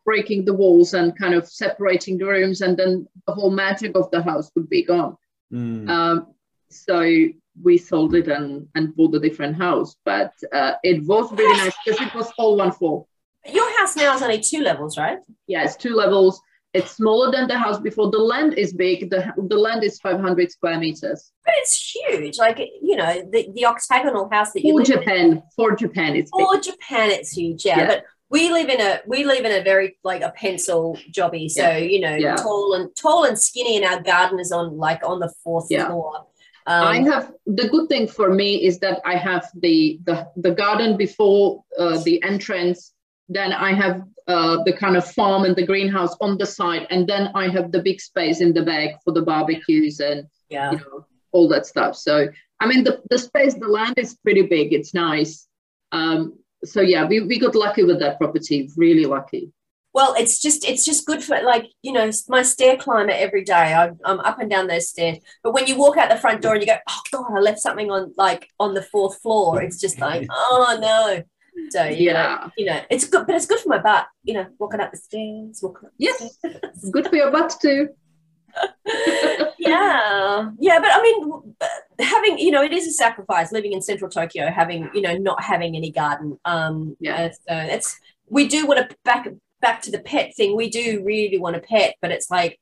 breaking the walls and kind of separating the rooms, and then the whole magic of the house would be gone. Mm. Um, so we sold it and, and bought a different house, but uh, it was really nice because it was all one floor. Your house now is only two levels, right? Yeah, it's two levels. It's smaller than the house before. The land is big. The, the land is 500 square meters. But it's huge. Like, you know, the, the octagonal house that you For Japan. In. For Japan, it's For big. Japan, it's huge. Yeah. yeah. But we live in a we live in a very like a pencil jobby. So, yeah. you know, yeah. tall and tall and skinny and our garden is on like on the fourth floor. Um, I have the good thing for me is that I have the the, the garden before uh, the entrance then I have uh, the kind of farm and the greenhouse on the side, and then I have the big space in the back for the barbecues and yeah. you know all that stuff. So I mean, the, the space, the land is pretty big. It's nice. Um, so yeah, we, we got lucky with that property. Really lucky. Well, it's just it's just good for like you know my stair climber every day. I, I'm up and down those stairs, but when you walk out the front door and you go, oh god, I left something on like on the fourth floor. It's just like, *laughs* oh no. So yeah, know, you know, it's good, but it's good for my butt. You know, walking up the stairs, walking up. Yes, good for your butt too. *laughs* yeah, yeah, but I mean, having you know, it is a sacrifice living in central Tokyo, having you know, not having any garden. Um, yeah, so it's we do want to back back to the pet thing. We do really want a pet, but it's like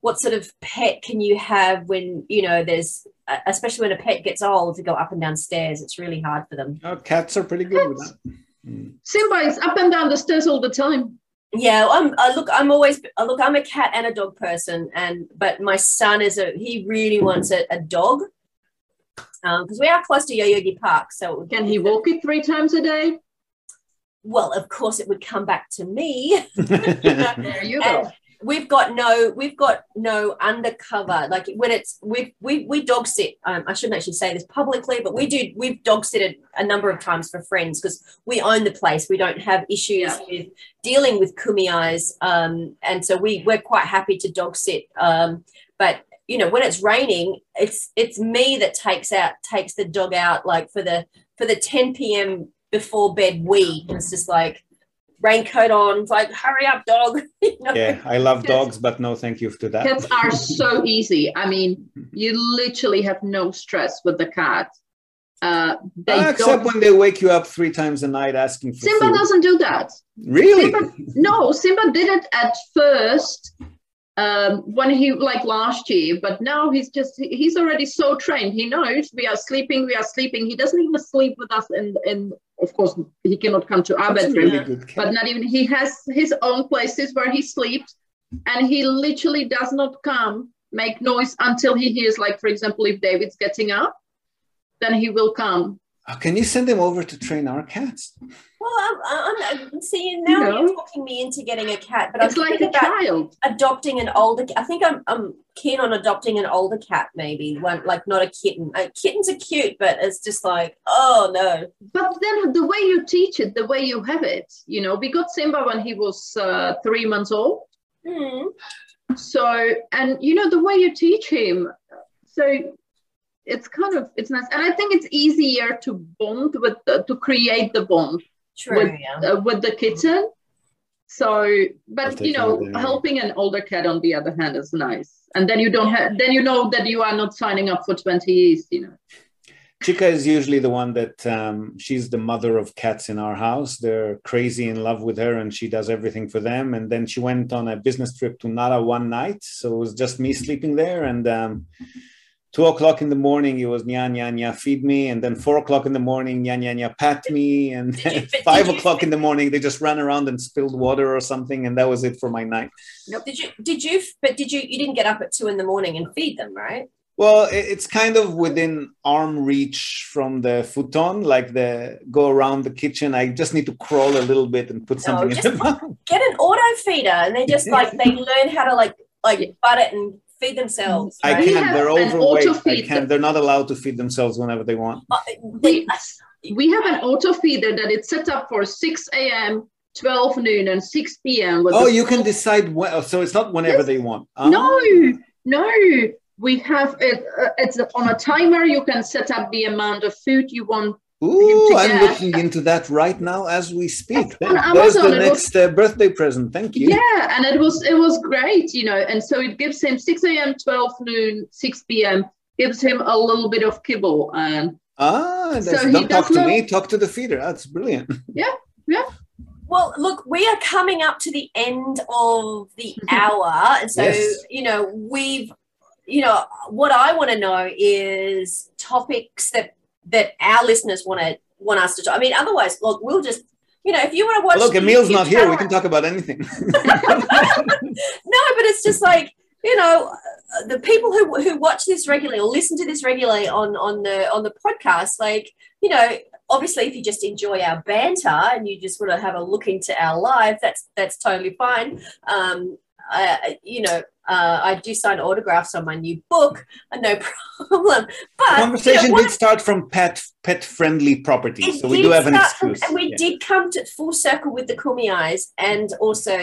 what sort of pet can you have when you know there's especially when a pet gets old to go up and down stairs it's really hard for them oh, cats are pretty good with that mm. simba is up and down the stairs all the time yeah i'm I look i'm always look i'm a cat and a dog person and but my son is a he really wants a, a dog because um, we are close to Yoyogi Park so can he walk it three times a day well, of course, it would come back to me. *laughs* there you go we've got no we've got no undercover like when it's we we we dog sit um, i shouldn't actually say this publicly but we do we've dog sitted a number of times for friends because we own the place we don't have issues yeah. with dealing with kumiais um, and so we we're quite happy to dog sit um, but you know when it's raining it's it's me that takes out takes the dog out like for the for the 10 p.m before bed we it's just like raincoat on. It's like, hurry up, dog. *laughs* you know? Yeah, I love dogs, but no thank you to that. Cats are so *laughs* easy. I mean, you literally have no stress with the cat. Uh, uh, except when they wake you up three times a night asking for Simba food. doesn't do that. Really? Simba, no, Simba did it at first um, when he like last year, but now he's just he's already so trained. He knows we are sleeping, we are sleeping. He doesn't even sleep with us and in of course he cannot come to our That's bedroom really but not even he has his own places where he sleeps and he literally does not come make noise until he hears like for example if david's getting up then he will come can you send them over to train our cats? Well, I'm, I'm, I'm seeing now you are talking me into getting a cat, but it's I'm like a child adopting an older. I think I'm I'm keen on adopting an older cat, maybe one like not a kitten. Uh, kittens are cute, but it's just like oh no. But then the way you teach it, the way you have it, you know, we got Simba when he was uh, three months old. Mm. So and you know the way you teach him, so it's kind of it's nice and i think it's easier to bond with the, to create the bond True, with, yeah. uh, with the kitten so but you know helping an older cat on the other hand is nice and then you don't have then you know that you are not signing up for 20 years you know Chica is usually the one that um, she's the mother of cats in our house. They're crazy in love with her and she does everything for them. And then she went on a business trip to Nara one night. So it was just me sleeping there. And um, two o'clock in the morning it was nya nya nya feed me. And then four o'clock in the morning nya nya nya pat me. And *laughs* *laughs* five o'clock in the morning they just ran around and spilled water or something and that was it for my night. Nope. did you did you but did you you didn't get up at two in the morning and feed them right? Well it's kind of within arm reach from the futon like the go around the kitchen. I just need to crawl a little bit and put something no, in the *laughs* mouth. get an auto feeder. And they just like they learn how to like like butt it and feed themselves. Right? I can't. They're overweight. I can't. They're not allowed to feed themselves whenever they want. Uh, we, we have an auto feeder that it's set up for 6 a.m. 12 noon and 6 p.m. Oh, you can decide when. Oh, so it's not whenever yes. they want. Oh. No, no. We have it. Uh, it's on a timer. You can set up the amount of food you want Ooh, *laughs* I'm looking into that right now as we speak. There's the next was, uh, birthday present. Thank you. Yeah, and it was it was great, you know. And so it gives him 6 a.m., 12 noon, 6 p.m. Gives him a little bit of kibble, and ah, so don't talk to not, me. Talk to the feeder. That's brilliant. Yeah, yeah. Well, look, we are coming up to the end of the *laughs* hour, and so yes. you know we've, you know, what I want to know is topics that that our listeners want to want us to talk. I mean, otherwise, look, we'll just you know, if you want to watch. Look, Emil's not here. We can talk about anything. *laughs* *laughs* no, but it's just like you know, the people who who watch this regularly or listen to this regularly on on the on the podcast, like you know, obviously, if you just enjoy our banter and you just want to have a look into our life, that's that's totally fine. Um, I, you know, uh, I do sign autographs on my new book, uh, no *laughs* problem. But conversation you know, did start from pet pet friendly properties, so we do have an excuse. From, and we yeah. did come to full circle with the Kumiais, and also,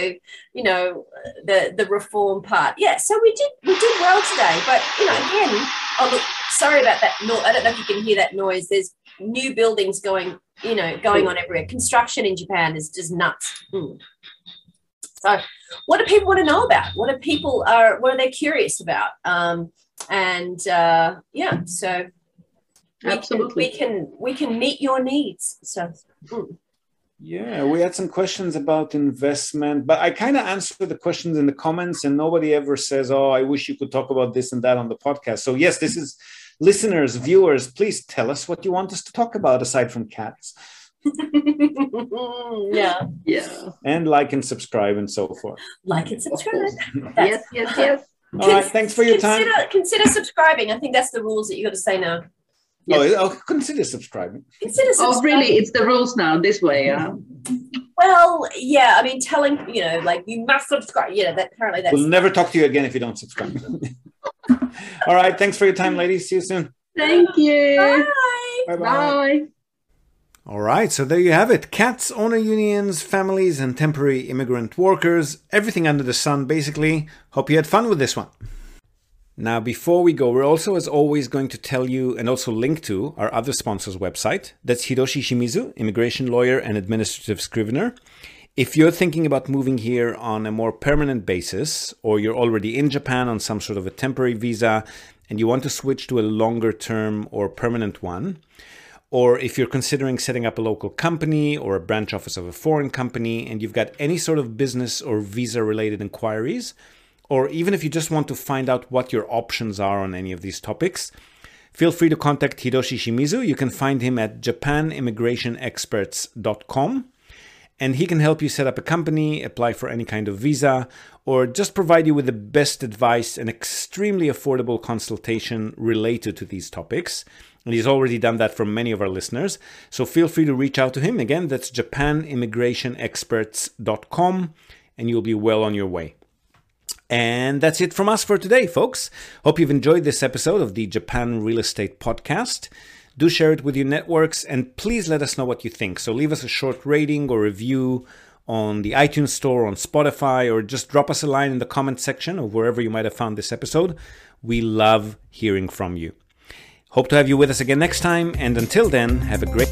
you know, the the reform part. Yeah, so we did we did well today. But you know, again, oh look, sorry about that. No, I don't know if you can hear that noise. There's new buildings going, you know, going on everywhere. Construction in Japan is just nuts. Mm. So, what do people want to know about? What are people are what are they curious about? Um, and uh, yeah, so we absolutely can, we can we can meet your needs. So. Mm. Yeah, we had some questions about investment, but I kind of answer the questions in the comments, and nobody ever says, "Oh, I wish you could talk about this and that on the podcast." So yes, this is listeners, viewers. Please tell us what you want us to talk about aside from cats. *laughs* yeah. Yeah. And like and subscribe and so forth. Like and subscribe. *laughs* yes, yes, yes. All right. Thanks for your consider, time. Consider subscribing. I think that's the rules that you got to say now. Oh, yes. Oh, oh, consider subscribing. Consider subscribing. Oh, really? It's the rules now this way. Yeah. Well, yeah. I mean, telling you know, like you must subscribe. Yeah, that apparently that's. We'll never talk to you again if you don't subscribe. *laughs* All right. Thanks for your time, ladies. See you soon. Thank you. Bye. Bye. Bye. All right, so there you have it. Cats, owner unions, families, and temporary immigrant workers. Everything under the sun, basically. Hope you had fun with this one. Now, before we go, we're also, as always, going to tell you and also link to our other sponsor's website. That's Hiroshi Shimizu, immigration lawyer and administrative scrivener. If you're thinking about moving here on a more permanent basis, or you're already in Japan on some sort of a temporary visa and you want to switch to a longer term or permanent one, or if you're considering setting up a local company or a branch office of a foreign company and you've got any sort of business or visa related inquiries, or even if you just want to find out what your options are on any of these topics, feel free to contact Hiroshi Shimizu. You can find him at japanimmigrationexperts.com. and he can help you set up a company, apply for any kind of visa, or just provide you with the best advice and extremely affordable consultation related to these topics. And he's already done that for many of our listeners. So feel free to reach out to him. Again, that's japanimmigrationexperts.com, and you'll be well on your way. And that's it from us for today, folks. Hope you've enjoyed this episode of the Japan Real Estate Podcast. Do share it with your networks and please let us know what you think. So leave us a short rating or review on the iTunes Store, on Spotify, or just drop us a line in the comment section of wherever you might have found this episode. We love hearing from you. Hope to have you with us again next time, and until then, have a great